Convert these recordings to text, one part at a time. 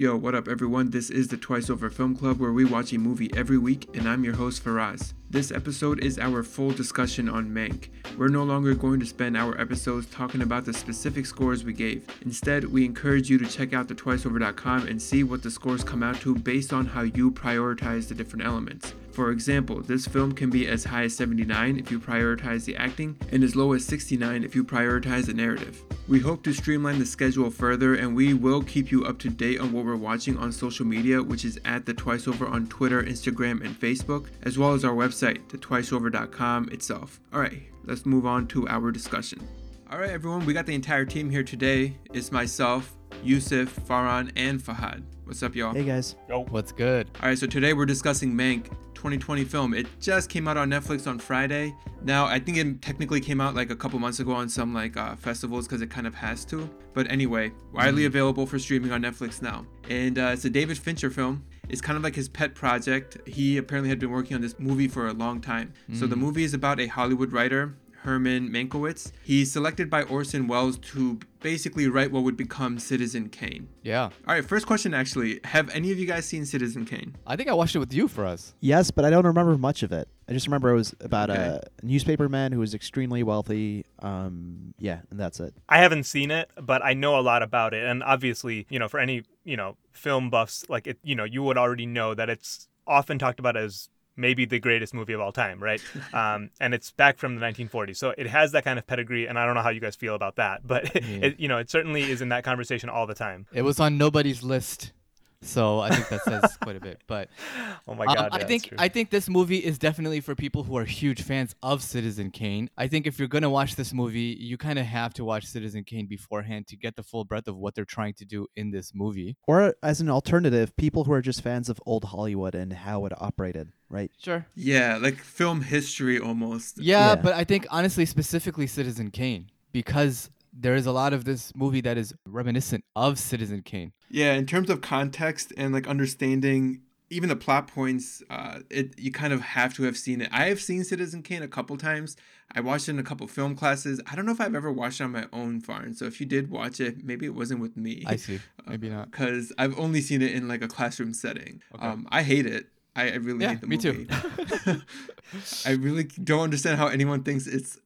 Yo, what up, everyone? This is the Twice Over Film Club where we watch a movie every week, and I'm your host, Faraz. This episode is our full discussion on Mank. We're no longer going to spend our episodes talking about the specific scores we gave. Instead, we encourage you to check out the twiceover.com and see what the scores come out to based on how you prioritize the different elements. For example, this film can be as high as 79 if you prioritize the acting, and as low as 69 if you prioritize the narrative. We hope to streamline the schedule further, and we will keep you up to date on what we're watching on social media, which is at the Twice Over on Twitter, Instagram, and Facebook, as well as our website, thetwiceover.com itself. Alright, let's move on to our discussion. Alright, everyone, we got the entire team here today. It's myself, Yusuf, Farhan, and Fahad. What's up, y'all? Hey guys. Yo. What's good? All right, so today we're discussing Mank 2020 film. It just came out on Netflix on Friday. Now, I think it technically came out like a couple months ago on some like uh, festivals because it kind of has to. But anyway, widely available for streaming on Netflix now. And uh, it's a David Fincher film. It's kind of like his pet project. He apparently had been working on this movie for a long time. So the movie is about a Hollywood writer Herman Mankiewicz. He's selected by Orson Welles to basically write what would become Citizen Kane. Yeah. All right, first question actually. Have any of you guys seen Citizen Kane? I think I watched it with you Faraz. Yes, but I don't remember much of it. I just remember it was about Okay. a newspaperman who was extremely wealthy. Um, yeah, and that's it. I haven't seen it, but I know a lot about it. And obviously, you know, for any, you know, film buffs, like it, you know, you would already know that it's often talked about as maybe the greatest movie of all time, right? um, and it's back from the 1940s. So it has that kind of pedigree. And I don't know how you guys feel about that, but it, you know, it certainly is in that conversation all the time. It was on nobody's list. So I think that says quite a bit. But Oh my um, God. I think. I think this movie is definitely for people who are huge fans of Citizen Kane. I think if you're gonna watch this movie, you kind of have to watch Citizen Kane beforehand to get the full breadth of what they're trying to do in this movie. Or as an alternative, people who are just fans of old Hollywood and how it operated, right? Sure. Yeah, like film history almost. Yeah, Yeah. but I think honestly, specifically Citizen Kane, because there is a lot of this movie that is reminiscent of Citizen Kane. Yeah, in terms of context and like understanding even the plot points, uh, it you kind of have to have seen it. I have seen Citizen Kane a couple times. I watched it in a couple film classes. I don't know if I've ever watched it on my own, Farn. So if you did watch it, maybe it wasn't with me. I see. Maybe not. Because I've only seen it in like a classroom setting. Okay. Um, I hate it. I, I really Yeah, hate the me too. I really don't understand how anyone thinks it's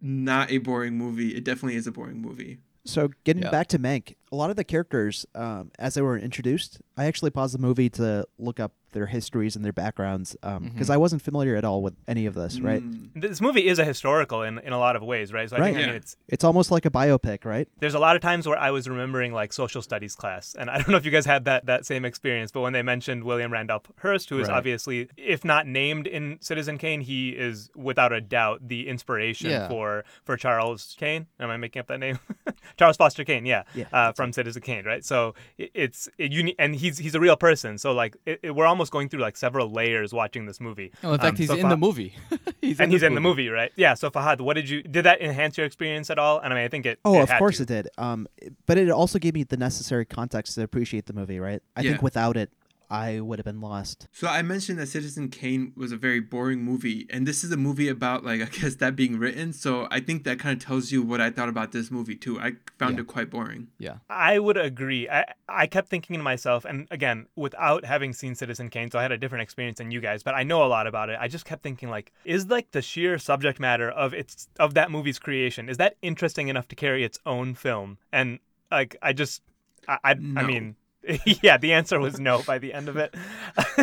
not a boring movie. It definitely is a boring movie. So getting Yeah. back to Mank, a lot of the characters, um, as they were introduced, I actually paused the movie to look up their histories and their backgrounds because Mhm. I wasn't familiar at all with any of this. Right? Mm. this movie is a historical in, in a lot of ways, right? So I think Right. I mean, Yeah. it's It's almost like a biopic, right? there's a lot of times where I was remembering like social studies class, and I don't know if you guys had that that same experience, but when they mentioned William Randolph Hearst, who is Right. obviously, if not named in Citizen Kane, he is without a doubt the inspiration Yeah. for for Charles Kane. Am I making up that name? Charles Foster Kane, yeah, Yeah, uh, from Citizen Kane, right? So it, it's it, you and he's he's a real person. So like it, it- we're almost going through like several layers watching this movie. Oh, in fact, Um, he's so in the movie. he's and he's in the movie, right? Yeah. So Fahad, what did you did that enhance your experience at all? And I mean, I think it. Oh, it of had course to. it did. Um, but it also gave me the necessary context to appreciate the movie, right? I Yeah. think without it, I would have been lost. So I mentioned that Citizen Kane was a very boring movie, and this is a movie about like I guess that being written. So I think that kind of tells you what I thought about this movie too. I found Yeah. it quite boring. Yeah. I would agree. I, I kept thinking to myself, and again, without having seen Citizen Kane, so I had a different experience than you guys, but I know a lot about it. I just kept thinking, like, is like the sheer subject matter of its of that movie's creation is that interesting enough to carry its own film? And like, I just, I, I, I mean. yeah, the answer was no by the end of it.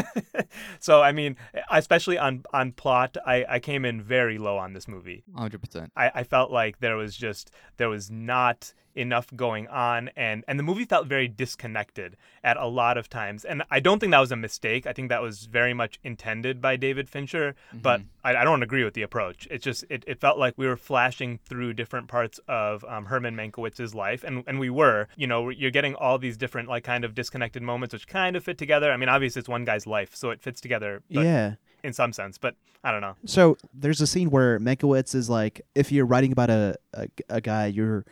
so I mean, especially on on plot, I, I came in very low on this movie. 100%. I, I felt like there was just there was not enough going on and and the movie felt very disconnected at a lot of times. And i don't think that was a mistake. I think that was very much intended by david fincher but I, I don't agree with the approach. It's just it, it felt like we were flashing through different parts of um, herman mankiewicz's life and and we were. You know you're getting all these different like kind of disconnected moments which kind of fit together. I mean obviously it's one guy's life so it fits together but yeah. in some sense but i don't know. So there's a scene where Mankiewicz is like, if you're writing about a, a, a guy, you're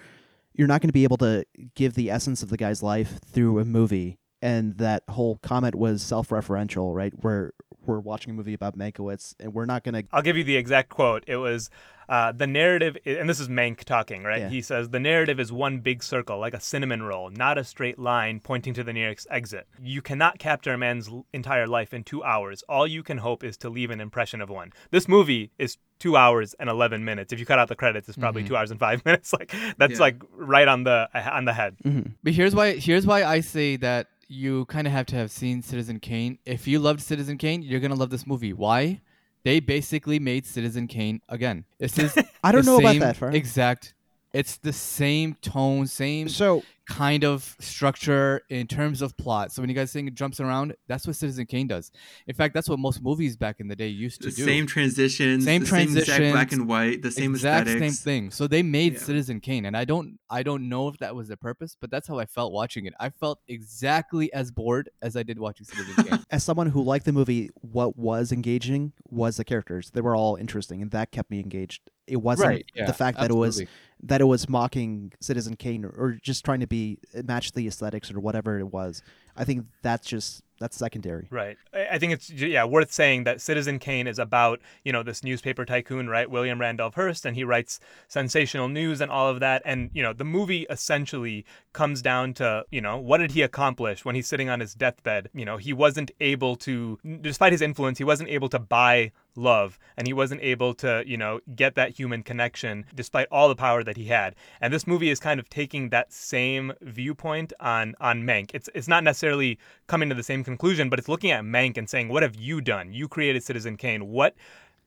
you're not going to be able to give the essence of the guy's life through a movie. And that whole comment was self-referential, right? We're we're watching a movie about Mankiewicz, and we're not gonna. I'll give you the exact quote. It was uh, the narrative, and this is Mank talking, right? Yeah. He says the narrative is one big circle, like a cinnamon roll, not a straight line pointing to the nearest exit. You cannot capture a man's entire life in two hours. All you can hope is to leave an impression of one. This movie is two hours and eleven minutes. If you cut out the credits, it's probably mm-hmm. two hours and five minutes. Like that's Yeah. like right on the uh, on the head. Mm-hmm. But here's why here's why I say that you kind of have to have seen Citizen Kane. If you loved Citizen Kane, you're gonna love this movie. Why? They basically made Citizen Kane again. This is I don't know about that. Exact. It's the same tone, same So kind of structure in terms of plot. So when you guys saying it jumps around, that's what Citizen Kane does. In fact, that's what most movies back in the day used to The do. same transitions, Same the same transitions, black and white, the same exact aesthetics. same thing. So they made Yeah. Citizen Kane, and I don't, I don't know if that was their purpose, but that's how I felt watching it. I felt exactly as bored as I did watching Citizen Kane. as someone who liked the movie, what was engaging was the characters. They were all interesting, and that kept me engaged. It wasn't Right, yeah, the fact that it was absolutely. That it was mocking Citizen Kane or, or just trying to be uh, match the aesthetics or whatever it was. I think that's just that's secondary. Right. I I think it's yeah worth saying that Citizen Kane is about you know this newspaper tycoon, right? William Randolph Hearst, and he writes sensational news and all of that. And you know the movie essentially comes down to you know what did he accomplish when he's sitting on his deathbed? You know he wasn't able to, despite his influence, he wasn't able to buy love and he wasn't able to you know get that human connection despite all the power that he had. And this movie is kind of taking that same viewpoint on on Mank. It's it's not necessarily coming to the same conclusion but it's looking at Mank and saying what have you done? You created Citizen Kane. What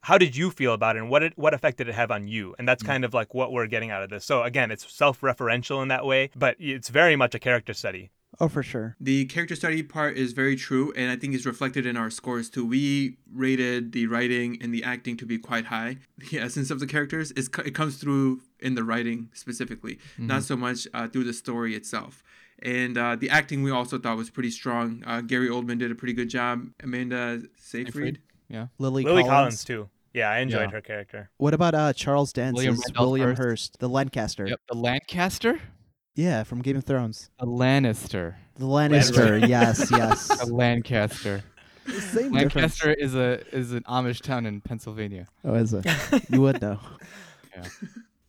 how did you feel about it and what it, what effect did it have on you? And that's mm. kind of like what we're getting out of this. So again it's self-referential in that way but it's very much a character study Oh, for sure. The character study part is very true, and I think is reflected in our scores too. We rated the writing and the acting to be quite high. The essence of the characters is it comes through in the writing specifically, not so much uh, through the story itself. And uh, the acting we also thought was pretty strong. Uh, Gary Oldman did a pretty good job. Amanda Seyfried. Yeah. Lily, Lily Collins. Collins, too yeah I enjoyed Yeah. her character What about uh, Charles Dance William as William Hearst. Hurst, the Lancaster? Yep. The Lancaster, Yeah, from Game of Thrones. a Lannister, The Lannister. yes, yes. a Lancaster. Same difference. Lancaster is a is an Amish town in Pennsylvania. Oh, is it? you would know.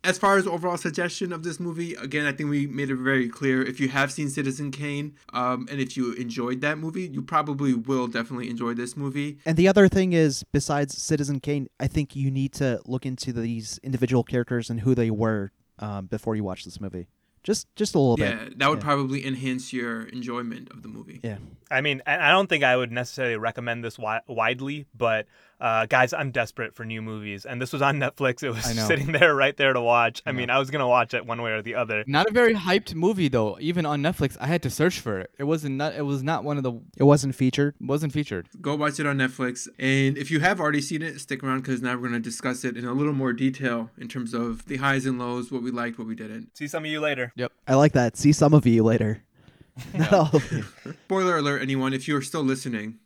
As far as overall suggestion of this movie, again, I think we made it very clear. If you have seen Citizen Kane, um, and if you enjoyed that movie, you probably will definitely enjoy this movie. And the other thing is, besides Citizen Kane, I think you need to look into these individual characters and who they were um, before you watch this movie. Just, just a little Yeah, bit. Yeah, that would Yeah. probably enhance your enjoyment of the movie. Yeah. I mean, I don't think I would necessarily recommend this wi- widely, but uh, guys, I'm desperate for new movies, and this was on Netflix. It was sitting there, right there to watch. I I mean, I was gonna watch it one way or the other. Not a very hyped movie though. Even on Netflix, I had to search for it. It wasn't not. It was not one of the. It wasn't featured. Wasn't featured. Go watch it on Netflix. And if you have already seen it, stick around because now we're going to discuss it in a little more detail in terms of the highs and lows, what we liked, what we didn't. See some of you later. Yep. I like that. See some of you later. Not all of you. Spoiler alert, anyone, if you're still listening,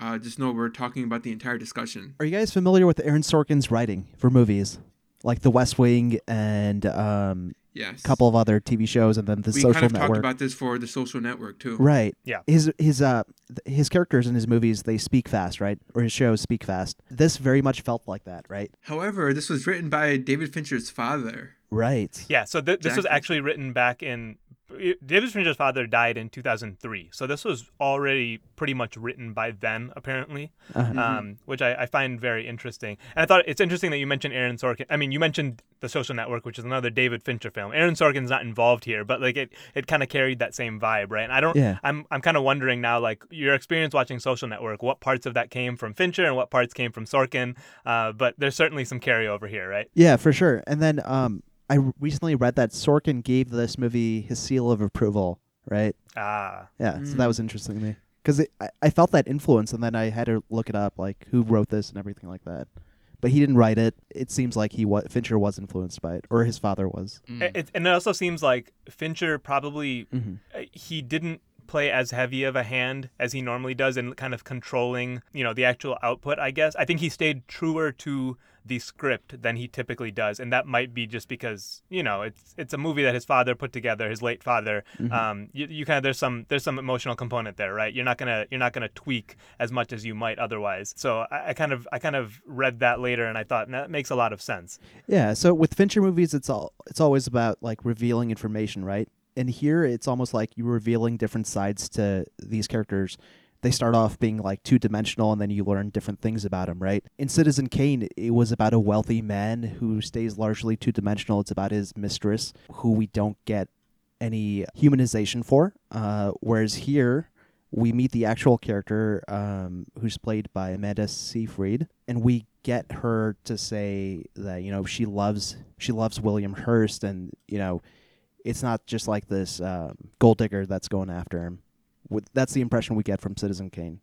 uh, just know we're talking about the entire discussion. Are you guys familiar with Aaron Sorkin's writing for movies, like The West Wing and um, Yes. a couple of other TV shows, and then The we Social kind of Network? talked about this for the social network too. Right. Yeah. His his uh his characters in his movies they speak fast, right? Or his shows speak fast. This very much felt like that, right? However, this was written by David Fincher's father. Right. Yeah. So th- this was actually written back in. David Fincher's father died in 2003, so this was already pretty much written by then, apparently. Uh-huh. um, which I, I find very interesting. And I thought it's interesting that you mentioned Aaron Sorkin. I mean, you mentioned The Social Network, which is another David Fincher film. Aaron Sorkin's not involved here, but like it, it kind of carried that same vibe, right? And I don't. Yeah. I'm I'm kind of wondering now, like your experience watching Social Network, what parts of that came from Fincher and what parts came from Sorkin. Uh, but there's certainly some carryover here, right? Yeah, for sure. And then um I recently read that Sorkin gave this movie his seal of approval, right? Ah, Yeah, so that was interesting to me because I, I felt that influence, and then I had to look it up, like who wrote this and everything like that. But he didn't write it. It seems like he wa- Fincher was influenced by it, or his father was. Mm. It, and it also seems like Fincher probably Mhm. uh, he didn't play as heavy of a hand as he normally does in kind of controlling, you know, the actual output, I guess. I think he stayed truer to the script than he typically does, and that might be just because you know it's it's a movie that his father put together, his late father. Mhm. Um, you, you kind of there's some there's some emotional component there, right? You're not gonna you're not gonna tweak as much as you might otherwise. So I, I kind of I kind of read that later, and I thought that makes a lot of sense. Yeah, so with Fincher movies, it's all it's always about like revealing information, right? And here, it's almost like you're revealing different sides to these characters. They start off being like two dimensional, and then you learn different things about them, right? In Citizen Kane, it was about a wealthy man who stays largely two dimensional. It's about his mistress, who we don't get any humanization for. Uh, whereas here, we meet the actual character um, who's played by Amanda Seyfried, and we get her to say that you know she loves she loves William Hearst, and you know it's not just like this um, gold digger that's going after him. With, that's the impression we get from Citizen Kane.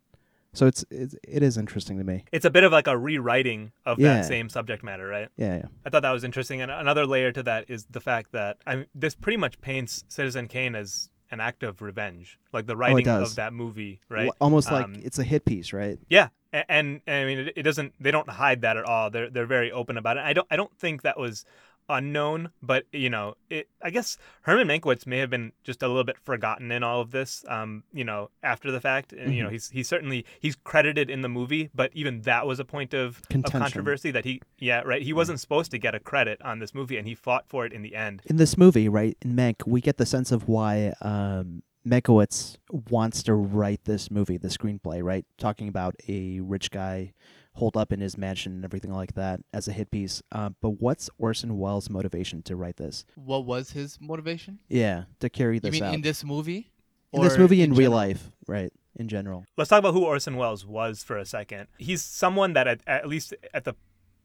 So it's, it's it is interesting to me. It's a bit of like a rewriting of Yeah. that same subject matter, right? Yeah, yeah. I thought that was interesting. And another layer to that is the fact that I this pretty much paints Citizen Kane as an act of revenge, like the writing does. of that movie, right? Almost like Um, it's a hit piece, right? Yeah, a- and, and I mean, it, it doesn't. They don't hide that at all. They're they're very open about it. I don't I don't think that was unknown, but you know, it. I guess Herman Mankiewicz may have been just a little bit forgotten in all of this. Um, you know, after the fact, and you know, Mhm. he's he's certainly he's credited in the movie, but even that was a point of, of controversy that he. Yeah, right. He wasn't supposed to get a credit on this movie, and he fought for it in the end. In this movie, right, in Mank, we get the sense of why um, Mankiewicz wants to write this movie, the screenplay, right? Talking about a rich guy holed up in his mansion and everything like that as a hit piece. Uh, but what's Orson Welles' motivation to write this? What was his motivation? Yeah, to carry You this mean out. in this movie? In this movie, in, real general? life, right? In general. Let's talk about who Orson Welles was for a second. He's someone that, at, at least at the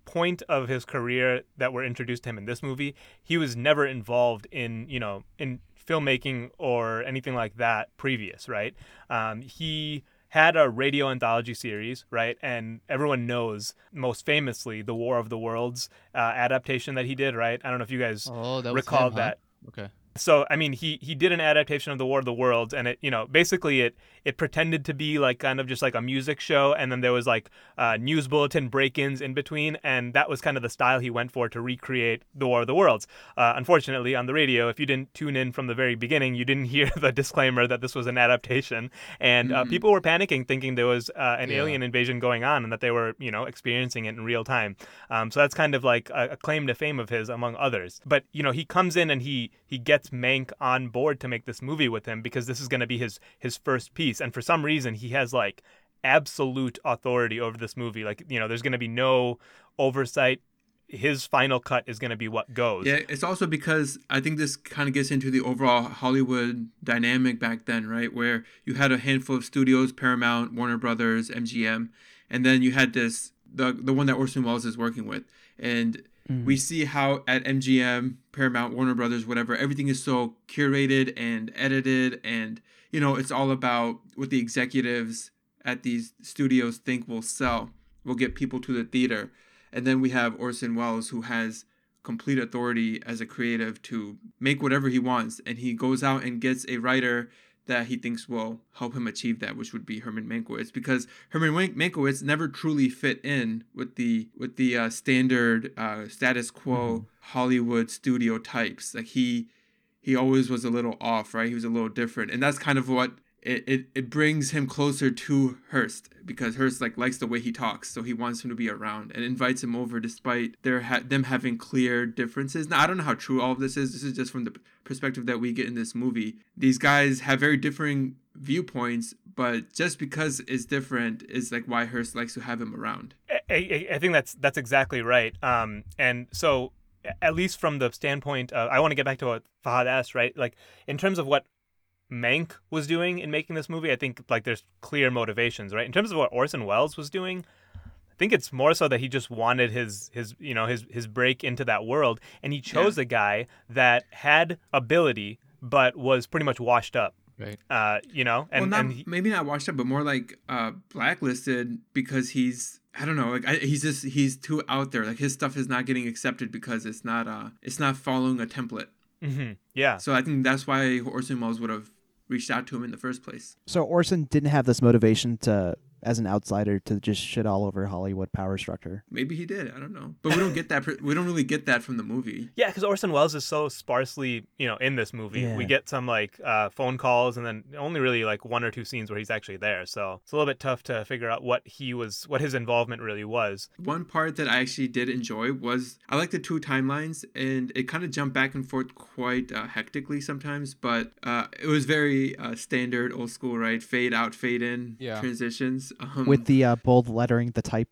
point of his career that we're introduced to him in this movie, he was never involved in, you know, in filmmaking or anything like that previous, right? Um, he had a radio anthology series, right? And everyone knows, most famously, the War of the Worlds uh, adaptation that he did, right? I don't know if you guys Oh, that recall him, huh? that. Okay. So I mean, he he did an adaptation of the War of the Worlds, and it you know basically it it pretended to be like kind of just like a music show, and then there was like uh, news bulletin break-ins in between, and that was kind of the style he went for to recreate the War of the Worlds. Uh, unfortunately, on the radio, if you didn't tune in from the very beginning, you didn't hear the disclaimer that this was an adaptation, and uh, Mhm. people were panicking, thinking there was uh, an Yeah. alien invasion going on, and that they were you know experiencing it in real time. Um, so that's kind of like a, a claim to fame of his among others. But you know, he comes in and he he gets Mank on board to make this movie with him because this is going to be his his first piece. And for some reason, he has like absolute authority over this movie. Like you know, there's going to be no oversight. His final cut is going to be what goes. Yeah, it's also because I think this kind of gets into the overall Hollywood dynamic back then, right? Where you had a handful of studios, Paramount, Warner Brothers, MGM, and then you had this the the one that Orson Welles is working with. And Mm. we see how at MGM, Paramount, Warner Brothers, whatever, everything is so curated and edited and you know, it's all about what the executives at these studios think will sell, will get people to the theater. And then we have Orson Welles who has complete authority as a creative to make whatever he wants and he goes out and gets a writer that he thinks will help him achieve that which would be Herman Mankiewicz because Herman Mankiewicz never truly fit in with the with the uh, standard uh, status quo Hollywood studio types. Like he he always was a little off right? He was a little different. And that's kind of what it, it, it brings him closer to Hearst because Hearst like likes the way he talks, so he wants him to be around and invites him over despite their ha- them having clear differences. Now I don't know how true all of this is. This is just from the perspective that we get in this movie. These guys have very differing viewpoints, but just because it's different is like why Hearst likes to have him around. I, I, I think that's that's exactly right. Um, and so at least from the standpoint of, I want to get back to what Fahad asked, right? Like in terms of what Mank was doing in making this movie, I think like there's clear motivations, right? In terms of what Orson Welles was doing, I think it's more so that he just wanted his his you know his his break into that world, and he chose a guy that had ability but was pretty much washed up. Right. Uh, you know, and, well, not, and he, maybe not washed up, but more like uh, blacklisted because he's I don't know, like I, he's just he's too out there. Like his stuff is not getting accepted because it's not uh it's not following a template. Mhm. yeah, So I think that's why Orson Welles would have reached out to him in the first place. So Orson didn't have this motivation to, as an outsider, to just shit all over Hollywood power structure. Maybe he did. I don't know, but we don't get that. We don't really get that from the movie. Yeah, because Orson Welles is so sparsely, you know, in this movie. Yeah. We get some like uh, phone calls, and then only really like one or two scenes where he's actually there. So it's a little bit tough to figure out what he was, what his involvement really was. One part that I actually did enjoy was I like the two timelines, and it kind of jumped back and forth quite uh, hectically sometimes, but uh, it was very uh, standard, old school, right? Fade out, fade in Yeah. transitions. Um, With the uh, bold lettering, the type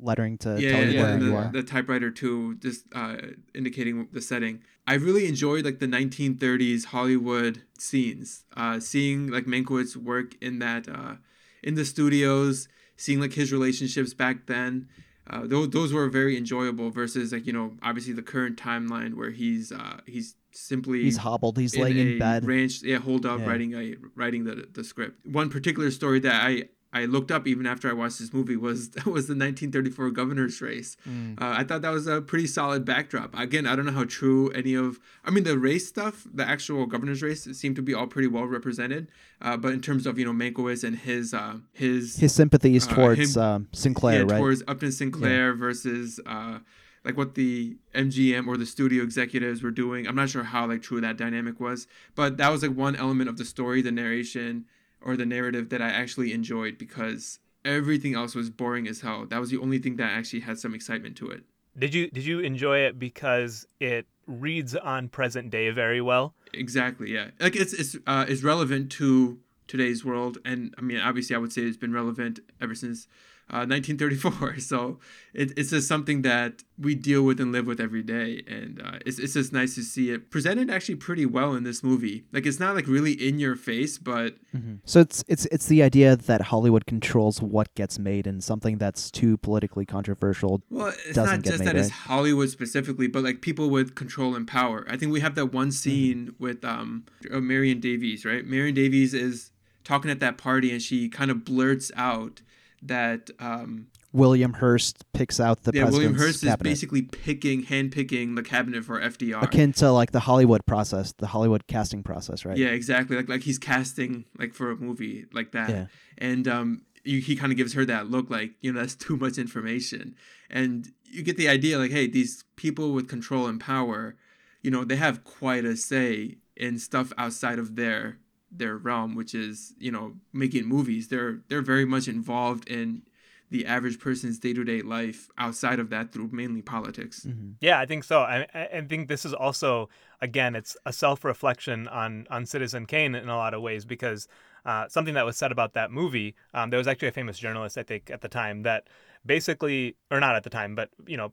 lettering to yeah, tell you yeah, where the, you are. the typewriter too, just uh, indicating the setting. I really enjoyed like the 1930s Hollywood scenes. Uh, seeing like Mankiewicz work in that uh, in the studios, seeing like his relationships back then. Uh, those, those were very enjoyable versus like you know obviously the current timeline where he's uh, he's simply He's hobbled. He's laying a in bed. ranch yeah hold up Yeah. writing a writing the the script one particular story that i I looked up even after I watched this movie was was the 1934 governor's race. Mm. Uh, I thought that was a pretty solid backdrop. Again, I don't know how true any of I mean the race stuff, the actual governor's race seemed to be all pretty well represented. Uh, but in terms of you know Mankiewicz and his uh, his His sympathies uh, towards him- um, Sinclair, yeah, right? towards Upton Sinclair versus uh, like what the MGM or the studio executives were doing. I'm not sure how like true that dynamic was, but that was like one element of the story, the narration or the narrative that I actually enjoyed because everything else was boring as hell. That was the only thing that actually had some excitement to it. Did you did you enjoy it because it reads on present day very well? Exactly, yeah. Like it's it's uh, it's relevant to today's world, and I mean, obviously, I would say it's been relevant ever since uh, 1934. So it, it's just something that we deal with and live with every day, and uh, it's it's just nice to see it presented actually pretty well in this movie. Like it's not like really in your face, but So it's it's it's the idea that Hollywood controls what gets made, and something that's too politically controversial. Well, it's not just made, that it's? Hollywood specifically, but like people with control and power. I think we have that one Mm-hmm. scene with um uh, Marion Davies, right? Marion Davies is talking at that party, and she kind of blurts out that um William Hearst picks out the yeah, William Hearst is basically picking, handpicking the cabinet for FDR. akin to like the Hollywood process, the Hollywood casting process, right? Yeah, exactly. Like like he's casting like for a movie like that. Yeah. And um you, he kind of gives her that look like, you know, that's too much information. And you get the idea like, hey, these people with control and power, you know, they have quite a say in stuff outside of their their realm, which is, you know, making movies. They're they're very much involved in the average person's day-to-day life outside of that through mainly politics. Yeah, I think so. I, I I think this is also, again, it's a self-reflection on on Citizen Kane in a lot of ways because uh, something that was said about that movie. Um, there was actually a famous journalist, I think, at the time that basically, or not at the time, but you know,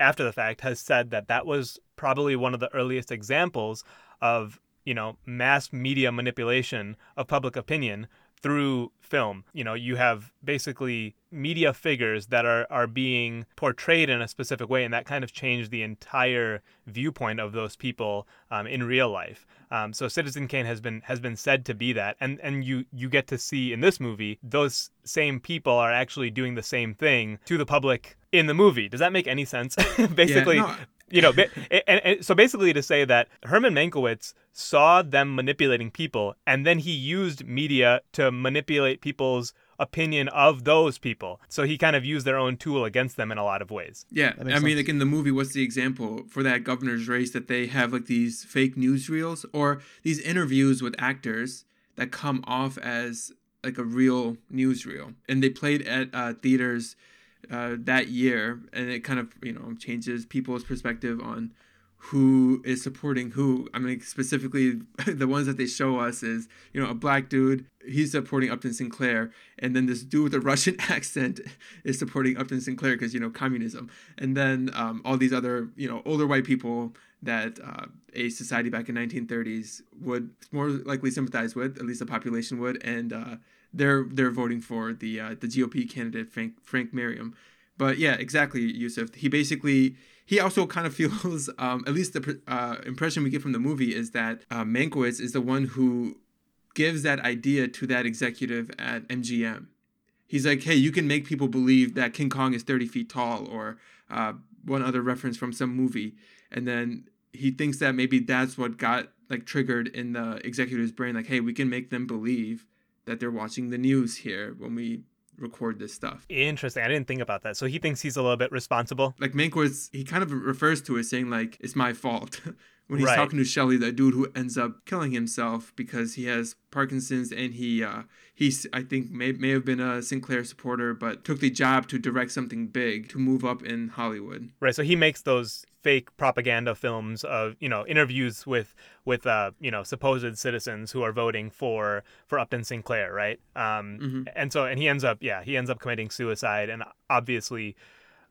after the fact, has said that that was probably one of the earliest examples of you know mass media manipulation of public opinion through film. You know, you have basically media figures that are, are being portrayed in a specific way, and that kind of changed the entire viewpoint of those people um, in real life. Um, so Citizen Kane has been has been said to be that, and and you you get to see in this movie those same people are actually doing the same thing to the public in the movie. Does that make any sense? basically, no, you know, ba- and, and so basically to say that Herman Mankiewicz saw them manipulating people, and then he used media to manipulate people's opinion of those people. So he kind of used their own tool against them in a lot of ways. Yeah, I makes mean, like in the movie, what's the example for that governor's race that they have like these fake newsreels or these interviews with actors that come off as like a real newsreel, and they played at uh, theaters uh, that year, and it kind of you know changes people's perspective on who is supporting who. I mean, specifically, the ones that they show us is you know a black dude. He's supporting Upton Sinclair, and then this dude with a Russian accent is supporting Upton Sinclair because you know communism. And then um, all these other you know older white people that uh, a society back in 1930s would more likely sympathize with, at least the population would, and uh, they're they're voting for the uh, the GOP candidate Frank Frank Merriam. But yeah, exactly, Yusuf. He basically he also kind of feels, um, at least the uh, impression we get from the movie is that uh, Mankiewicz is the one who gives that idea to that executive at MGM. He's like, hey, you can make people believe that King Kong is 30 feet tall, or uh, one other reference from some movie. And then he thinks that maybe that's what got like triggered in the executive's brain like hey we can make them believe that they're watching the news here when we record this stuff Interesting. I didn't think about that. So he thinks he's a little bit responsible. like Mank was he kind of refers to it saying like it's my fault when he's Right. talking to Shelley that dude who ends up killing himself because he has Parkinson's and he uh he's I think may may have been a Sinclair supporter but took the job to direct something big to move up in Hollywood Right. So he makes those fake propaganda films of you know interviews with with uh you know supposed citizens who are voting for for Upton Sinclair, right? Um, Mhm. and so and he ends up yeah he ends up committing suicide, and obviously.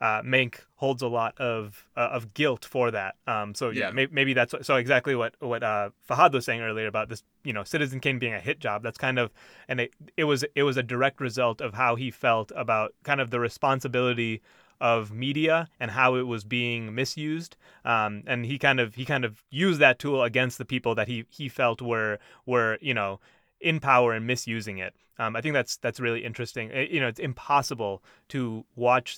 Uh, Mank holds a lot of uh, of guilt for that. Um, so yeah, Yeah. may- maybe that's what, so exactly what what uh, Fahad was saying earlier about this. You know, Citizen Kane being a hit job. That's kind of and it, it was it was a direct result of how he felt about kind of the responsibility of media and how it was being misused um, and he kind of he kind of used that tool against the people that he he felt were were you know in power and misusing it um, I think that's that's really interesting It- you know it's impossible to watch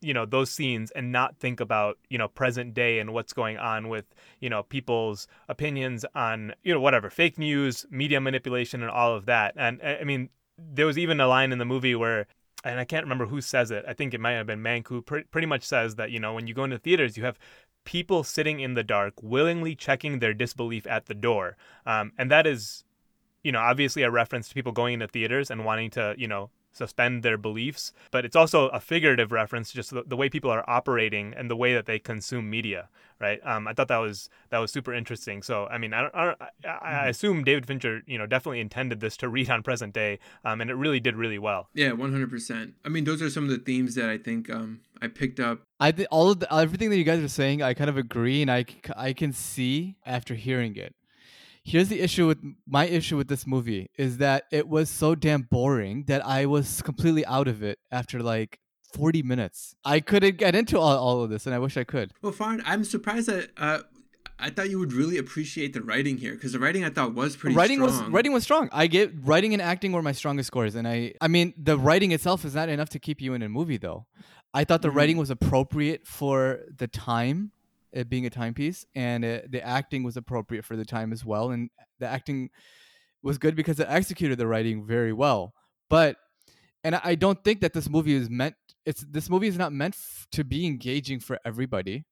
you know those scenes and not think about you know present day and what's going on with you know people's opinions on you know whatever fake news media manipulation and all of that and i mean there was even a line in the movie where and I can't remember who says it. I think it might have been Mank who pre- pretty much says that, you know, when you go into theaters, you have people sitting in the dark willingly checking their disbelief at the door. Um, and that is, you know, obviously a reference to people going into theaters and wanting to, you know, suspend their beliefs. But it's also a figurative reference, just the, the way people are operating and the way that they consume media, right? Um, I thought that was that was super interesting. So, I mean, I, don't, I, don't, I, I assume David Fincher, you know, definitely intended this to read on present day, um, and it really did really well. yeah 100% I mean those are some of the themes that I think um I picked up I think all of the, everything that you guys are saying, I kind of agree, and I, c- I can see after hearing it. Here's the issue with my issue with this movie is that it was so damn boring that I was completely out of it after like 40 minutes. I couldn't get into all, all of this, and I wish I could. Well, Farn, I'm surprised that uh, I thought you would really appreciate the writing here because the writing I thought was pretty writing was writing was strong. I get writing and acting were my strongest scores, and I I mean the writing itself is not enough to keep you in a movie though. I thought the Mhm. writing was appropriate for the time, it being a timepiece, and uh the acting was appropriate for the time as well, and the acting was good because it executed the writing very well. But and I- I don't think that this movie is meant. It's this movie is not meant f- to be engaging for everybody.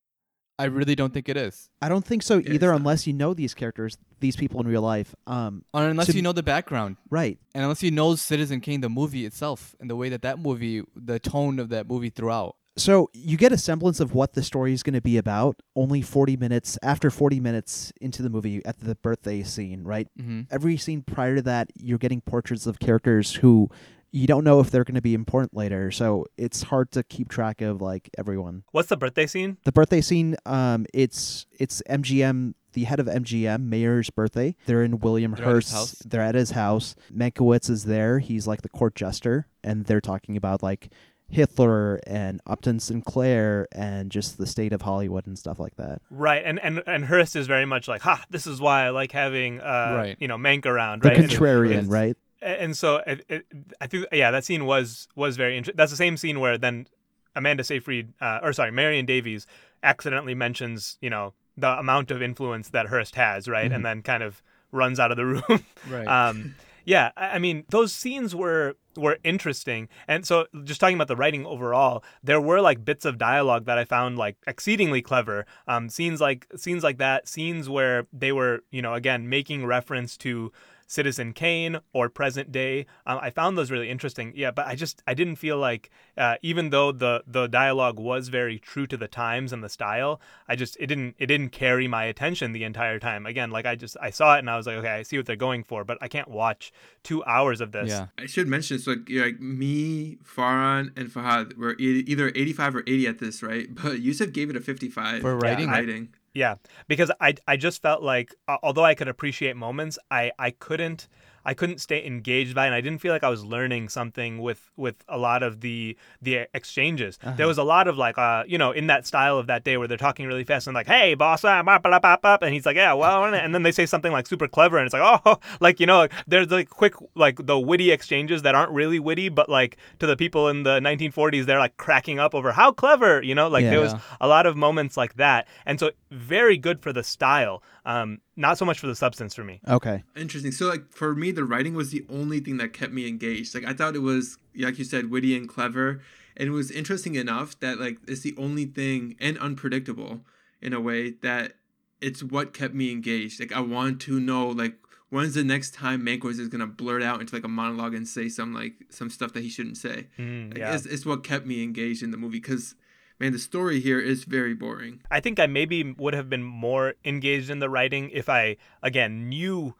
I really don't think it is. I don't think so it's either, unless you know these characters, these people in real life. Um, Unless To- you know the background. right. and unless you know Citizen Kane, the movie itself, and the way that that movie, the tone of that movie throughout. So you get a semblance of what the story is going to be about only 40 minutes after 40 minutes into the movie at the birthday scene, right? Mm-hmm. Every scene prior to that, you're getting portraits of characters who you don't know if they're going to be important later. So it's hard to keep track of like everyone. What's the birthday scene? The birthday scene, um, it's it's MGM, the head of MGM, Mayer's birthday. They're in William They're at house? They're at his house. Mankiewicz is there. He's like the court jester, and they're talking about like Hitler and Upton Sinclair and just the state of Hollywood and stuff like that. Right, and and and Hearst is very much like, ha, this is why I like having, uh, Right. you know, Mank around, The right? And- contrarian, and- right? And so it, it, I think, yeah, that scene was was very interesting. That's the same scene where then Amanda Seyfried, uh, or sorry, Marion Davies, accidentally mentions, you know, the amount of influence that Hearst has, right, Mhm. and then kind of runs out of the room. Right. um, yeah, I mean, those scenes were were interesting, and so just talking about the writing overall, there were like bits of dialogue that I found like exceedingly clever. Um, scenes like scenes like that, scenes where they were, you know, again making reference to Citizen Kane or present day. Um, I found those really interesting. Yeah, but I just I didn't feel like uh, even though the the dialogue was very true to the times and the style, I just it didn't it didn't carry my attention the entire time. Again, like I just I saw it and I was like, okay, I see what they're going for, but I can't watch two hours of this. yeah. I should mention so like, you're like me, Farhan, and Fahad were e- either 85 or 80 at this, right? But Yusuf gave it a 55 For writing? I- writing. Yeah, because I I just felt like although I could appreciate moments, I I couldn't I couldn't stay engaged by, it, and I didn't feel like I was learning something with with a lot of the the exchanges. Uh-huh. There was a lot of like uh you know in that style of that day where they're talking really fast and like hey boss ah, bop, bop, bop, bop," and he's like yeah well and then they say something like super clever and it's like oh like you know like, there's like quick like the witty exchanges that aren't really witty but like to the people in the 1940s they're like cracking up over how clever you know like Yeah. there was a lot of moments like that and so very good for the style Um, not so much for the substance for me. Okay. Interesting. So like for me, the writing was the only thing that kept me engaged. Like I thought it was, like you said, witty and clever, and it was interesting enough that like it's the only thing and unpredictable in a way that it's what kept me engaged. Like I want to know like when's the next time Mankiewicz is gonna blurt out into like a monologue and say some like some stuff that he shouldn't say. Mm, Like, yeah. it's, it's what kept me engaged in the movie because man, the story here is very boring. I think I maybe would have been more engaged in the writing if I, again, knew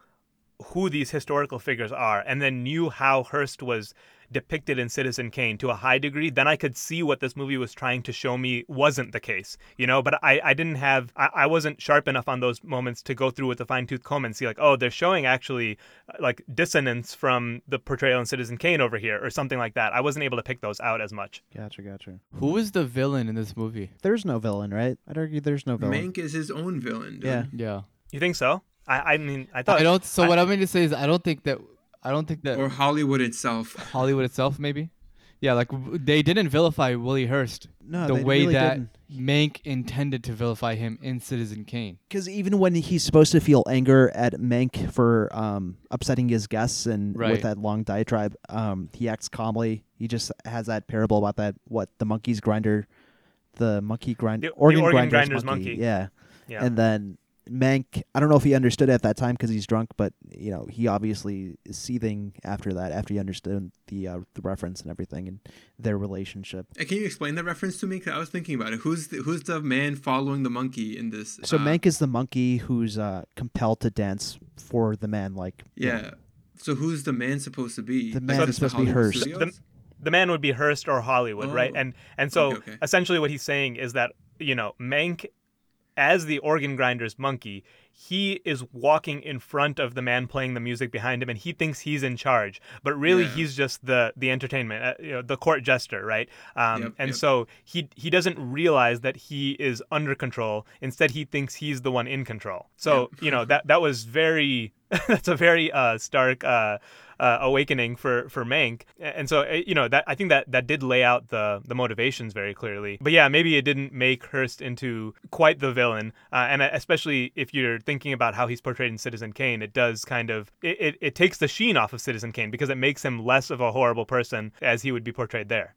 who these historical figures are and then knew how Hearst was depicted in Citizen Kane to a high degree, then I could see what this movie was trying to show me wasn't the case, you know. But I, I didn't have, I, I wasn't sharp enough on those moments to go through with a fine tooth comb and see, like, oh, they're showing actually uh, like dissonance from the portrayal in Citizen Kane over here or something like that. I wasn't able to pick those out as much. Gotcha. Gotcha. Who is the villain in this movie? There's no villain, right? I'd argue there's no villain. Mank is his own villain. Dude. Yeah. Yeah. You think so? I, I mean, I thought I don't. So I- what I mean to say is, I don't think that. I don't think that Or Hollywood itself. Hollywood itself, maybe. Yeah, like they didn't vilify Willie Hearst No, the they way really that didn't. Mank intended to vilify him in Citizen Kane. Because even when he's supposed to feel anger at Mank for um, upsetting his guests and Right. with that long diatribe, um, he acts calmly. He just has that parable about that what the monkey's grinder, the monkey grind, The- the organ, organ grinder's, grinder's monkey. monkey. Yeah. yeah. and then Mank. I don't know if he understood at that time because he's drunk, but you know he obviously is seething after that after he understood the uh, the reference and everything and their relationship. Can you explain that reference to me? Because I was thinking about it. Who's the, who's the man following the monkey in this? So uh, Mank is the monkey who's uh, compelled to dance for the man, like Yeah. So who's the man supposed to be? The man is is supposed to be Hearst. Studios? the man would be Hearst or Hollywood, right? Oh. And and so Okay, okay. essentially what he's saying is that you know Mank, as the organ grinder's monkey, he is walking in front of the man playing the music behind him, and he thinks he's in charge, but really Yeah. he's just the the entertainment, uh, you know, the court jester, right? Um, Yep, and yep. so he he doesn't realize that he is under control. Instead, he thinks he's the one in control. So Yep. you know that that was very that's a very uh, stark. Uh, uh, awakening for for Mank, and so uh, you know that I think that that did lay out the the motivations very clearly. But yeah, maybe it didn't make Hearst into quite the villain, uh, and especially if you're thinking about how he's portrayed in Citizen Kane, it does kind of it, it, it takes the sheen off of Citizen Kane because it makes him less of a horrible person as he would be portrayed there.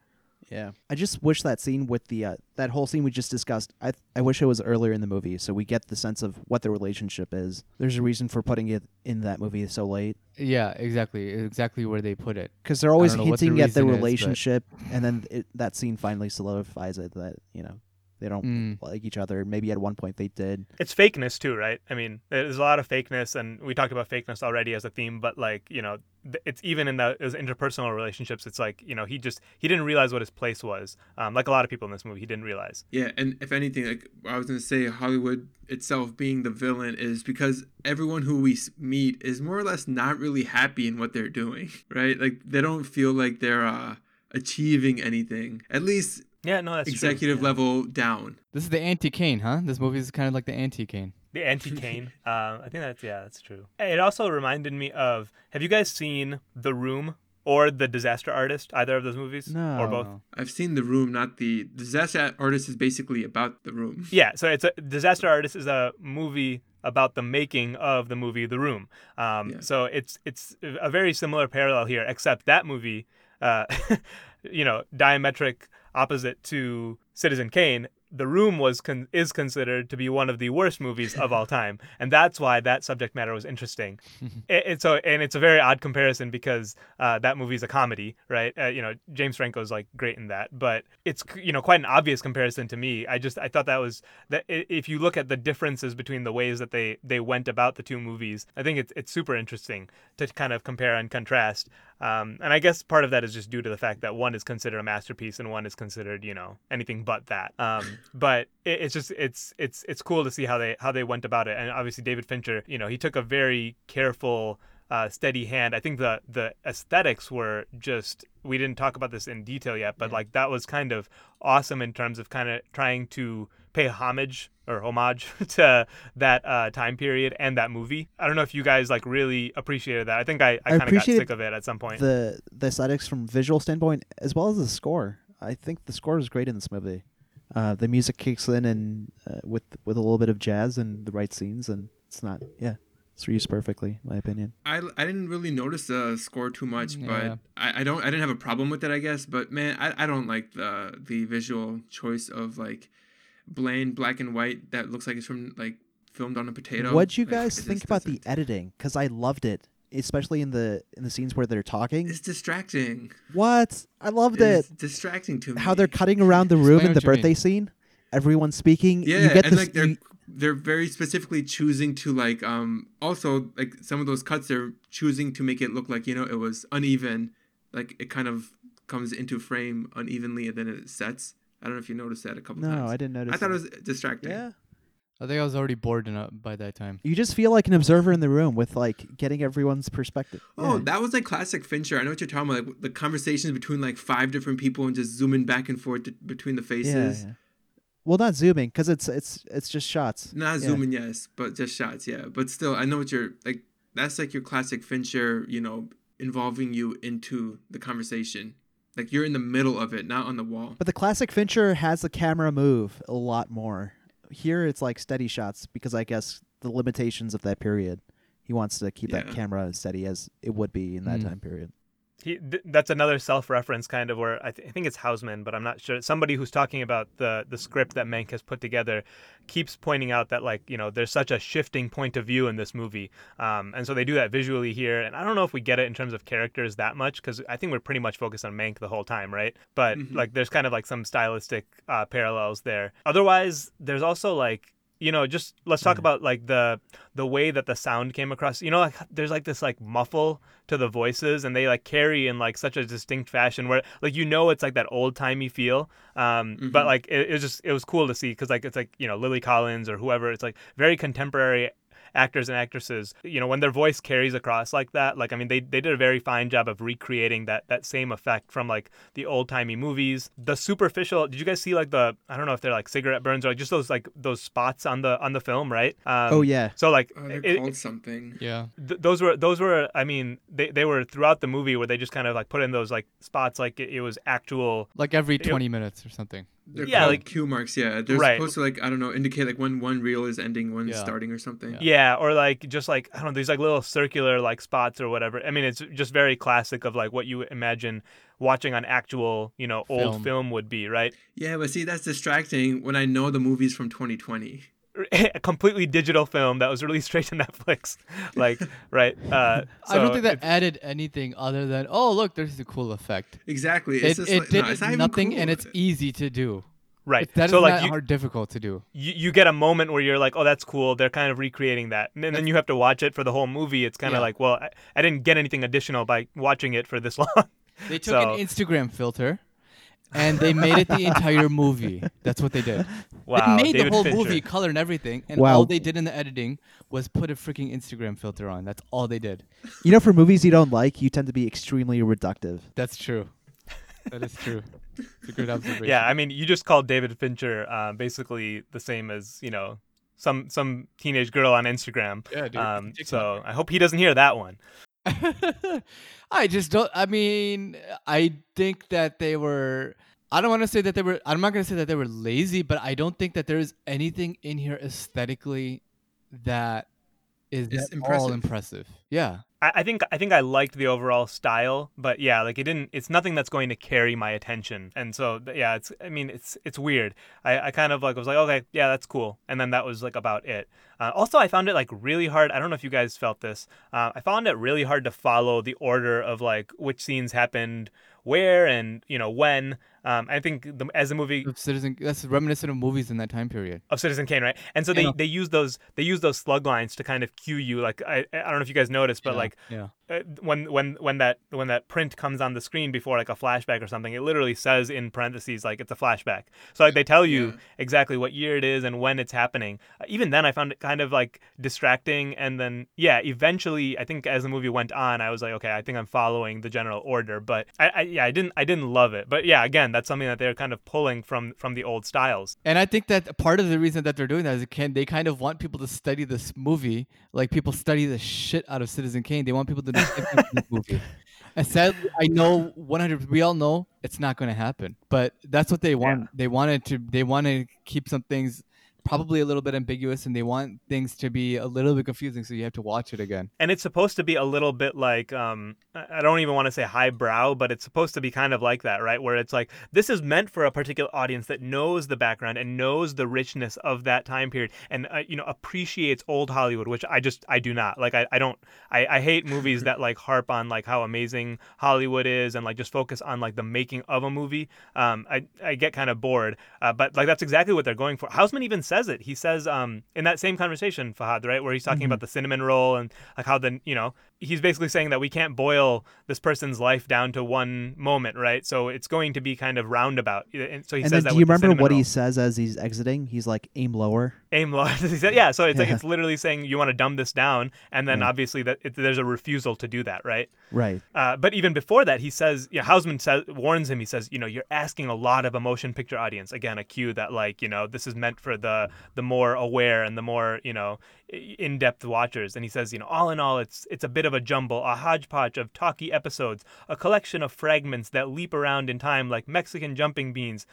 Yeah, I just wish that scene with the uh, that whole scene we just discussed. I I wish it was earlier in the movie, so we get the sense of what the relationship is. There's a reason for putting it in that movie so late Yeah, exactly, exactly where they put it. because they're always what the hinting at the reason is, relationship, and then it, that scene finally solidifies it that you know they don't Mm. like each other. Maybe at one point they did. It's fakeness too, right? I mean, there's a lot of fakeness, and we talked about fakeness already as a theme. But like, you know, it's even in the those interpersonal relationships. It's like, you know, he just he didn't realize what his place was. Um, like a lot of people in this movie, he didn't realize. Yeah, and if anything, like I was gonna say, Hollywood itself being the villain is because everyone who we meet is more or less not really happy in what they're doing, right? Like they don't feel like they're uh, achieving anything, at least Yeah, no, that's true. executive Yeah. level down. This is the anti-Kane, huh? This movie is kind of like the anti-Kane. The anti-Kane. uh, I think that's yeah, that's true. It also reminded me of. Have you guys seen The Room or The Disaster Artist? Either of those movies, No. or both? I've seen the room, not the disaster artist is basically about the room. Yeah, so it's a Disaster Artist is a movie about the making of the movie The Room. Um, Yeah. So it's it's a very similar parallel here, except that movie, uh, you know, diametric opposite to Citizen Kane. The Room was con- is considered to be one of the worst movies of all time, and that's why that subject matter was interesting. it, it's so, and it's a very odd comparison because uh, that movie is a comedy, right? Uh, you know, James Franco's like great in that, but it's you know quite an obvious comparison to me. I just I thought that was that if you look at the differences between the ways that they they went about the two movies, I think it's it's super interesting to kind of compare and contrast. Um, and I guess part of that is just due to the fact that one is considered a masterpiece and one is considered, you know, anything but that. Um, but it, it's just it's it's it's cool to see how they how they went about it. And obviously David Fincher, you know, he took a very careful, uh, steady hand. I think the the aesthetics were just we didn't talk about this in detail yet, but like that was kind of awesome in terms of kind of trying to pay homage or homage to that uh, time period and that movie. I don't know if you guys like really appreciated that. I think I, I I kind of got sick of it at some point. The the aesthetics from visual standpoint as well as the score. I think the score is great in this movie. Uh, the music kicks in and uh, with with a little bit of jazz and the right scenes, and It's not. Yeah, it's used perfectly, in my opinion. I, I didn't really notice the score too much, Yeah. but I, I don't I didn't have a problem with it, I guess. But man, I, I don't like the the visual choice of like bland black and white that looks like it's from like filmed on a potato. What'd you Like, guys think about the editing? Because I loved it, especially in the in the scenes where they're talking. It's distracting. What? I loved It's it. distracting to me. How they're cutting around the room Explain in the you mean. birthday scene. Everyone's speaking. Yeah, you get and this. like they're you- they're very specifically choosing to like um also like some of those cuts they're choosing to make it look like you know it was uneven, like it kind of comes into frame unevenly and then it sets. I don't know if you noticed that a couple no, times. No, I didn't notice. I thought it was distracting. Yeah. I think I was already bored enough by that time. You just feel like an observer in the room with like getting everyone's perspective. Oh, Yeah. that was like classic Fincher. I know what you're talking about. Like the conversations between like five different people and just zooming back and forth to, between the yeah, faces. yeah. Well, not zooming because it's it's it's just shots. Not Yeah. zooming, yes, but just shots, yeah. But still, I know what you're like. That's like your classic Fincher, you know, involving you into the conversation. Like you're in the middle of it, not on the wall. But the classic Fincher has the camera move a lot more. Here it's like steady shots because I guess the limitations of that period. He wants to keep that camera as steady as it would be in that Mm. time period. He, th- that's another self-reference kind of where I, th- I think it's Houseman, but I'm not sure. Somebody who's talking about the the script that Mank has put together keeps pointing out that like you know there's such a shifting point of view in this movie, um, and so they do that visually here. And I don't know if we get it in terms of characters that much because I think we're pretty much focused on Mank the whole time, right? But Mhm. like there's kind of like some stylistic uh, parallels there. Otherwise, there's also like you know just let's talk Yeah. about like the the way that the sound came across you know like there's like this like muffle to the voices and they like carry in like such a distinct fashion where like you know it's like that old timey feel um but Mhm. like it, it was just it was cool to see because like it's like you know lily collins or whoever it's like very contemporary actors and actresses you know when their voice carries across like that like i mean they, they did a very fine job of recreating that that same effect from like the old timey movies the superficial did you guys see like the i don't know if they're like cigarette burns or like just those like those spots on the on the film right um, oh yeah. so like Oh, they're it- called something. Yeah. th- those were those were I mean they, they were throughout the movie where they just kind of like put in those like spots like it, it was actual Like every It- 20 minutes or something. They're Yeah, called like- cue marks. Yeah, they're Right. supposed to like I don't know indicate like when one reel is ending, one's Yeah. starting or something. Yeah. yeah or like just like I don't know these like little circular like spots or whatever I mean it's just very classic of like what you imagine watching on actual you know old Film. film would be right Yeah, but see that's distracting when I know the movie's from 2020. a completely digital film that was released straight to Netflix like right uh I don't think that added anything other than, oh, look, there's a cool effect. Exactly. It, It's just it like, did no, it's not even nothing and it's easy to do. right That is so like not you, hard difficult to do. you, you get a moment where you're like, oh, that's cool. They're kind of recreating that. And then, then you have to watch it for the whole movie. It's kind of Yeah. like, well, I, I didn't get anything additional by watching it for this long. They took So- an Instagram filter and they made it the entire movie. That's what they did. wow. they made David the whole Fincher. movie, color and everything, and Wow. all they did in the editing was put a freaking Instagram filter on. That's all they did. You know, for movies you don't like, you tend to be extremely reductive. That's true. That is true. It's a good observation. Yeah, I mean, you just called David Fincher uh, basically the same as, you know, some some teenage girl on Instagram. yeah, dude. Um, so I hope he doesn't hear that one. I just don't. I mean, I think that they were. I don't want to say that they were. I'm not going to say that they were lazy, but I don't think that there is anything in here aesthetically that is It's at all impressive. impressive. Yeah. I, I think I think I liked the overall style, but yeah, like it didn't. It's nothing that's going to carry my attention, and so yeah, it's. I mean, it's it's weird. I, I kind of like was like, okay, yeah, that's cool, and then that was like about it. Uh, also, I found it like really hard. I don't know if you guys felt this. Uh, I found it really hard to follow the order of like which scenes happened where and you know when. Um, I think the, as the movie Of Citizen. That's reminiscent of movies in that time period. of Citizen Kane, right? And so they, Yeah. they use those they use those slug lines to kind of cue you. Like I I don't know if you guys noticed, but Yeah, like yeah. Uh, when when when that when that print comes on the screen before like a flashback or something, it literally says in parentheses like it's a flashback. So like they tell you Yeah. exactly what year it is and when it's happening. Uh, even then, I found it kind of like distracting. And then yeah, eventually, I think as the movie went on, I was like, okay, I think I'm following the general order. But I, I yeah, I didn't I didn't love it. But yeah, again, that's something that they're kind of pulling from from the old styles. And I think that part of the reason that they're doing that is it can they kind of want people to study this movie, like people study the shit out of Citizen Kane. They want people to in the movie. And sadly, I know 100. We all know it's not going to happen, but that's what they want. Yeah. They wanted to. They want to keep some things probably a little bit ambiguous and they want things to be a little bit confusing so you have to watch it again. and it's supposed to be a little bit like um I don't even want to say highbrow, but it's supposed to be kind of like that, right? Where it's like this is meant for a particular audience that knows the background and knows the richness of that time period and uh, you know appreciates old Hollywood, which I just I do not. Like I, I don't I, I hate movies that like harp on like how amazing Hollywood is and like just focus on like the making of a movie. Um I I get kind of bored. Uh, but like that's exactly what they're going for. Houseman even says it. He says um in that same conversation, Fahad, right, where he's talking about the cinnamon roll and like how the you know he's basically saying that we can't boil this person's life down to one moment, right? So it's going to be kind of roundabout. And so he and says that. do you remember what roll. he says as he's exiting? He's like, aim lower. aim lower. He said- yeah, so it's like it's literally saying you want to dumb this down, and then Right. obviously that it, there's a refusal to do that, right? Right. Uh, but even before that, he says, yeah, Houseman says, warns him. He says, you know, you're asking a lot of a motion picture audience. Again, a cue that like, you know, this is meant for the the more aware and the more, you know, in depth watchers. And he says, you know, all in all, it's it's a bit of a jumble, a hodgepodge of talky episodes, a collection of fragments that leap around in time like Mexican jumping beans.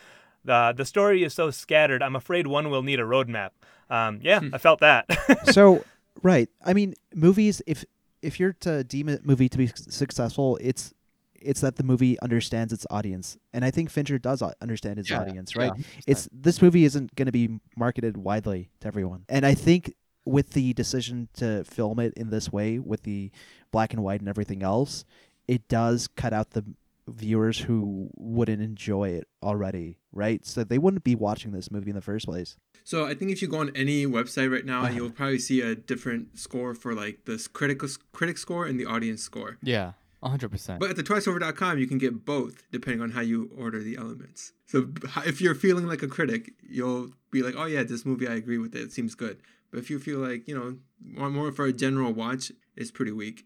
The the story is so scattered. I'm afraid one will need a roadmap. Um, yeah, I felt that. so right i mean movies if if you're to deem a movie to be successful it's it's that the movie understands its audience and i think fincher does understand his Yeah, audience right yeah, it's this movie isn't going to be marketed widely to everyone and i think with the decision to film it in this way with the black and white and everything else it does cut out the viewers who wouldn't enjoy it already right so they wouldn't be watching this movie in the first place So I think if you go on any website right now, Uh-huh. you'll probably see a different score for like this critical critic score and the audience score. Yeah, 100%. But at the twiceover.com, you can get both depending on how you order the elements. So if you're feeling like a critic, you'll be like, "Oh yeah, this movie I agree with it. It seems good." But if you feel like you know want more for a general watch, it's pretty weak.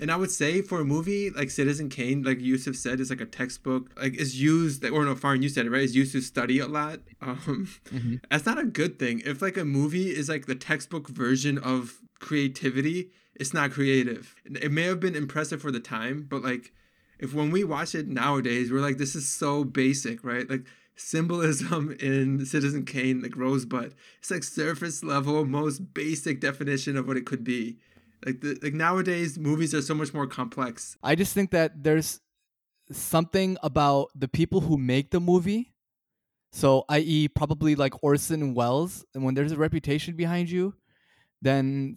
And I would say for a movie like Citizen Kane, like Yusuf said, is like a textbook. Like is used, or no, Farn, you said it right. Is used to study a lot. Um, Mhm. That's not a good thing. If like a movie is like the textbook version of creativity, it's not creative. It may have been impressive for the time, but like if when we watch it nowadays, we're like, this is so basic, right? Like symbolism in Citizen Kane, like Rosebud, it's like surface level, most basic definition of what it could be. Like the like nowadays, movies are so much more complex. I just think that there's something about the people who make the movie. So, i.e., probably like Orson Welles, and when there's a reputation behind you, then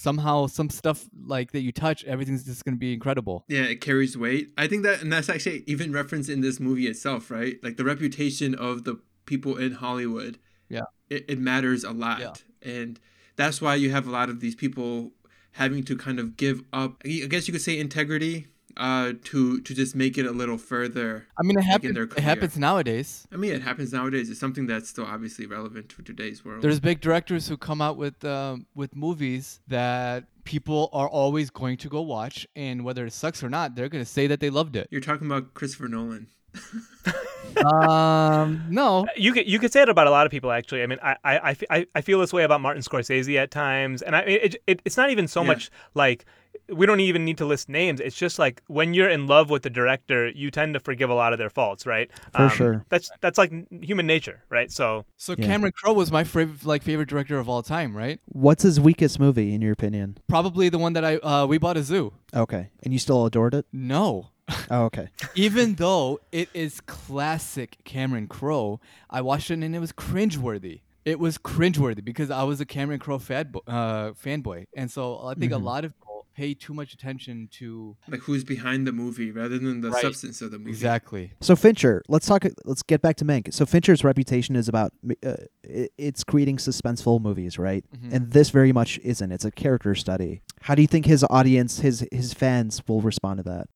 somehow some stuff like that you touch, everything's just gonna be incredible. Yeah, it carries weight. I think that, and that's actually even referenced in this movie itself, right? Like the reputation of the people in Hollywood. Yeah. It, it matters a lot. Yeah. And that's why you have a lot of these people having to kind of give up, I guess you could say integrity, uh, to, to just make it a little further. I mean, it Like in happens. their It happens nowadays. I mean, it happens nowadays. It's something that's still obviously relevant to today's world. There's big directors who come out with um, with movies that people are always going to go watch, and whether it sucks or not, they're gonna say that they loved it. You're talking about Christopher Nolan. um, no, You could you could say it about a lot of people actually. I mean, I I, I I- I feel this way about Martin Scorsese at times, and I it, it it's not even so Yeah. much like we don't even need to list names. It's just like when you're in love with the director, you tend to forgive a lot of their faults, right? Um, For sure. That's that's like human nature, right? So So Yeah. Cameron Crowe was my favorite, like favorite director of all time, right? what's his weakest movie in your opinion Probably the one that I uh, we bought a zoo. okay and you still adored it No, oh okay even though it is classic Cameron Crowe, I watched it and it was cringeworthy. It was cringeworthy because I was a Cameron Crowe fan uh, fanboy, and so I think Mhm. a lot of people pay too much attention to Like who's behind the movie rather than the Right. substance of the movie. exactly. So Fincher, let's talk. Let's get back to Mank. So Fincher's reputation is about uh, it's creating suspenseful movies, right? Mhm. And this very much isn't. It's a character study. How do you think his audience, his his fans, will respond to that?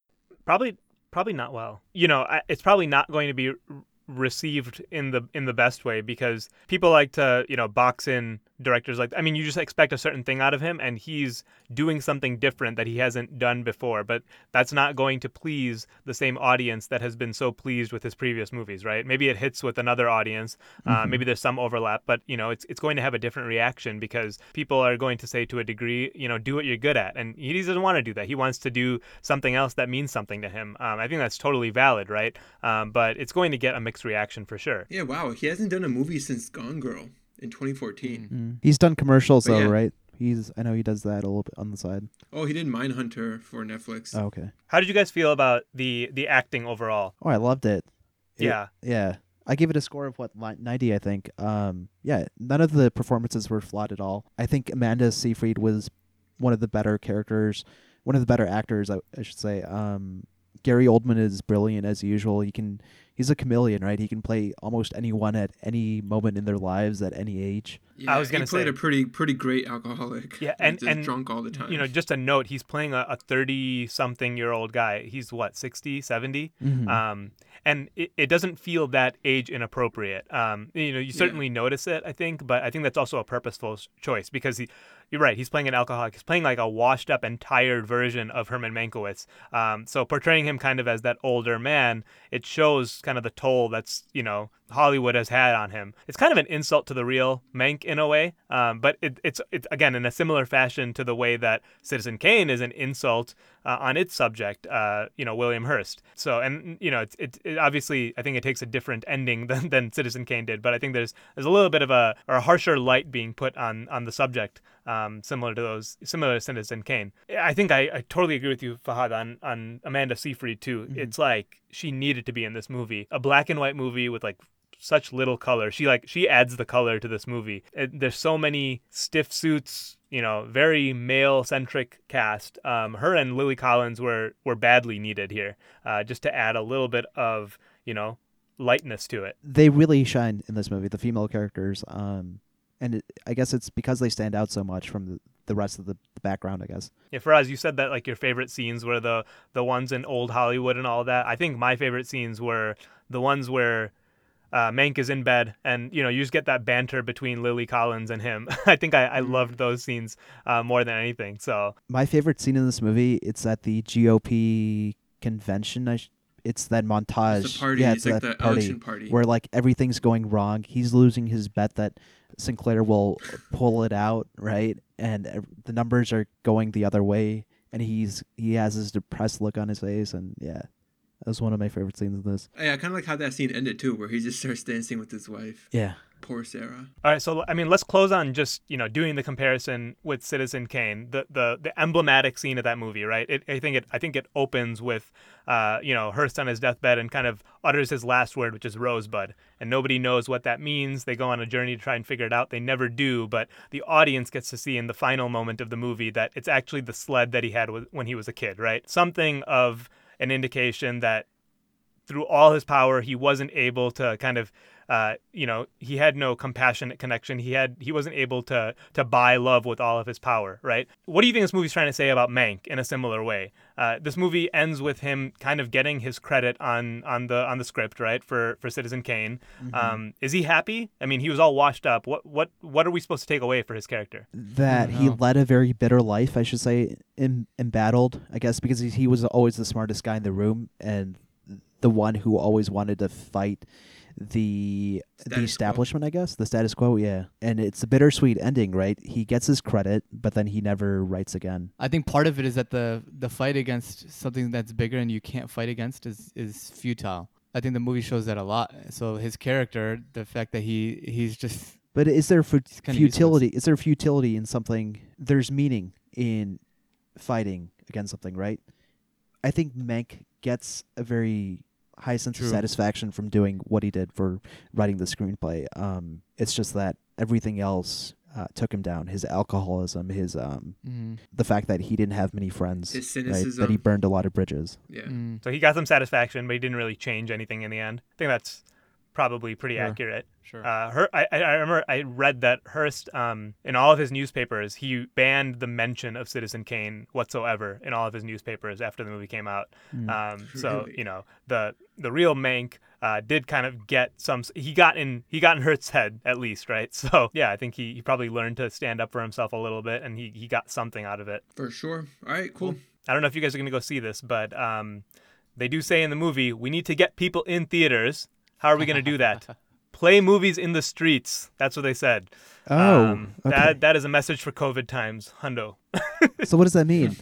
probably probably not well. You know, I- it's probably not going to be received in the in the best way because people like to you know box in directors like I mean you just expect a certain thing out of him and he's doing something different that he hasn't done before but that's not going to please the same audience that has been so pleased with his previous movies right? Maybe it hits with another audience uh, maybe there's some overlap but you know it's it's going to have a different reaction because people are going to say to a degree you know do what you're good at and he doesn't want to do that. He wants to do something else that means something to him. Um, I think that's totally valid right? Um, but it's going to get a mixed reaction for sure. Yeah, wow. He hasn't done a movie since Gone Girl. In 2014. Mm. He's done commercials But though, yeah. right? He's I know he does that a little bit on the side. Oh, he did Mindhunter for Netflix. Oh, okay. How did you guys feel about the the acting overall? Oh, I loved it. It- Yeah. Yeah. I gave it a score of what 90 I think. Um yeah, none of the performances were flawed at all. I think Amanda Seyfried was one of the better characters, one of the better actors I, I should say. Um Gary Oldman is brilliant as usual. He can he's a chameleon, right? He can play almost anyone at any moment in their lives at any age. Yeah, I was gonna he played say- a pretty pretty great alcoholic. Yeah, and- just and, drunk all the time. You know, just a note, he's playing a 30 something year old guy. He's what, 60, 70? Mhm. Um, and it, it doesn't feel that age inappropriate. Um, you know, you certainly notice it, I think, but I think that's also a purposeful choice because he, you're right, he's playing an alcoholic. He's playing like a washed up and tired version of Herman Mankiewicz. Um, so portraying him kind of as that older man, it shows kind of the toll that's, you know, Hollywood has had on him. It's kind of an insult to the real Mank in a way, um, but it, it's it's again in a similar fashion to the way that Citizen Kane is an insult uh, on its subject, uh, you know, William Hearst. So and you know, it's it, it obviously I think it takes a different ending than, than Citizen Kane did, but I think there's there's a little bit of a or a harsher light being put on on the subject, um, similar to those similar to Citizen Kane. I think I, I totally agree with you, Fahad, on on Amanda Seyfried too. It's like she needed to be in this movie, a black and white movie with like such little color. She like she adds the color to this movie. And there's so many stiff suits, you know, very male centric cast. Um, her and Lily Collins were were badly needed here, uh, just to add a little bit of you know lightness to it. they really shine in this movie, the female characters. Um, and it, I guess it's because they stand out so much from the, the rest of the, the background. I guess. Yeah, Faraz, you said that like your favorite scenes were the the ones in old Hollywood and all that. I think my favorite scenes were the ones where uh, Mank is in bed and you know you just get that banter between Lily Collins and him. I think I, I loved those scenes uh, more than anything. So My favorite scene in this movie, it's at the GOP convention. I sh- it's that montage. It's the party. Yeah, it's like the that party election party. where like everything's going wrong. He's losing his bet that Sinclair will pull it out, right? And the numbers are going the other way, and he's he has this depressed look on his face, and yeah, that was one of my favorite scenes in this. yeah, I kind of like how that scene ended too, where he just starts dancing with his wife. Yeah. Poor Sarah. All right, so I mean, let's close on just you know doing the comparison with Citizen Kane, the the, the emblematic scene of that movie, right? It, I think it I think it opens with, uh, you know, Hearst on his deathbed and kind of utters his last word, which is Rosebud, and nobody knows what that means. They go on a journey to try and figure it out. They never do, but the audience gets to see in the final moment of the movie that it's actually the sled that he had wh- when he was a kid, right? Something of an indication that through all his power, he wasn't able to kind of, uh, you know, he had no compassionate connection. He had, he wasn't able to to buy love with all of his power, right? What do you think this movie's trying to say about Mank in a similar way? Uh, this movie ends with him kind of getting his credit on on the on the script, right, for for Citizen Kane. Um, is he happy? I mean, he was all washed up. What what what are we supposed to take away for his character? that he led a very bitter life, I should say, em- embattled, I guess, because he, he was always the smartest guy in the room and the one who always wanted to fight the Status the quo. establishment, I guess, the status quo, yeah. And it's a bittersweet ending, right? He gets his credit, but then he never writes again. I think part of it is that the the fight against something that's bigger and you can't fight against is is futile. I think the movie shows that a lot. So his character, the fact that he he's just But is there fu- kinda useless. futility? Is there futility in something? There's meaning in fighting against something, right? I think Mank gets a very high sense True. of satisfaction from doing what he did for writing the screenplay. Um, it's just that everything else uh, took him down. His alcoholism, his um, mm, the fact that he didn't have many friends, His right? That he burned a lot of bridges. Yeah. mm. So he got some satisfaction, but he didn't really change anything in the end. I think that's probably pretty Sure. accurate. Sure. Uh, Her, I, I I remember I read that Hearst, um, in all of his newspapers, he banned the mention of Citizen Kane whatsoever in all of his newspapers after the movie came out. Mm. Um, so you know the the real Mank uh, did kind of get some. He got in he got in Hearst's head at least, right? So yeah, I think he, he probably learned to stand up for himself a little bit, and he, he got something out of it. For sure. All right, cool. I don't know if you guys are gonna go see this, but um, they do say in the movie we need to get people in theaters. How are we gonna do that? Play movies in the streets. That's what they said. Oh, Um, okay. that that is a message for COVID times, Hundo. so what does that mean?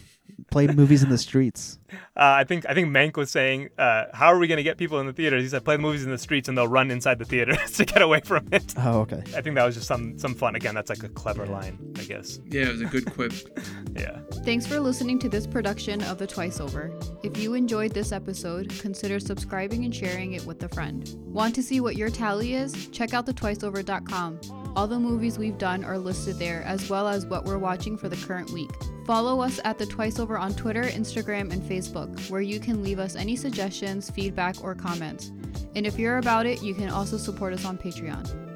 Play movies in the streets. Uh, I think I think Mank was saying, uh, "How are we going to get people in the theaters?" He said, "Play the movies in the streets, and they'll run inside the theaters to get away from it." Oh, okay. I think that was just some some fun. Again, that's like a clever line, I guess. Yeah, it was a good quip. Yeah. Thanks for listening to this production of The Twice Over. If you enjoyed this episode, consider subscribing and sharing it with a friend. Want to see what your tally is? Check out thetwiceover.com. All the movies we've done are listed there, as well as what we're watching for the current week. Follow us at The Twice Over on Twitter, Instagram, and Facebook, where you can leave us any suggestions, feedback, or comments. And if you're about it, you can also support us on Patreon.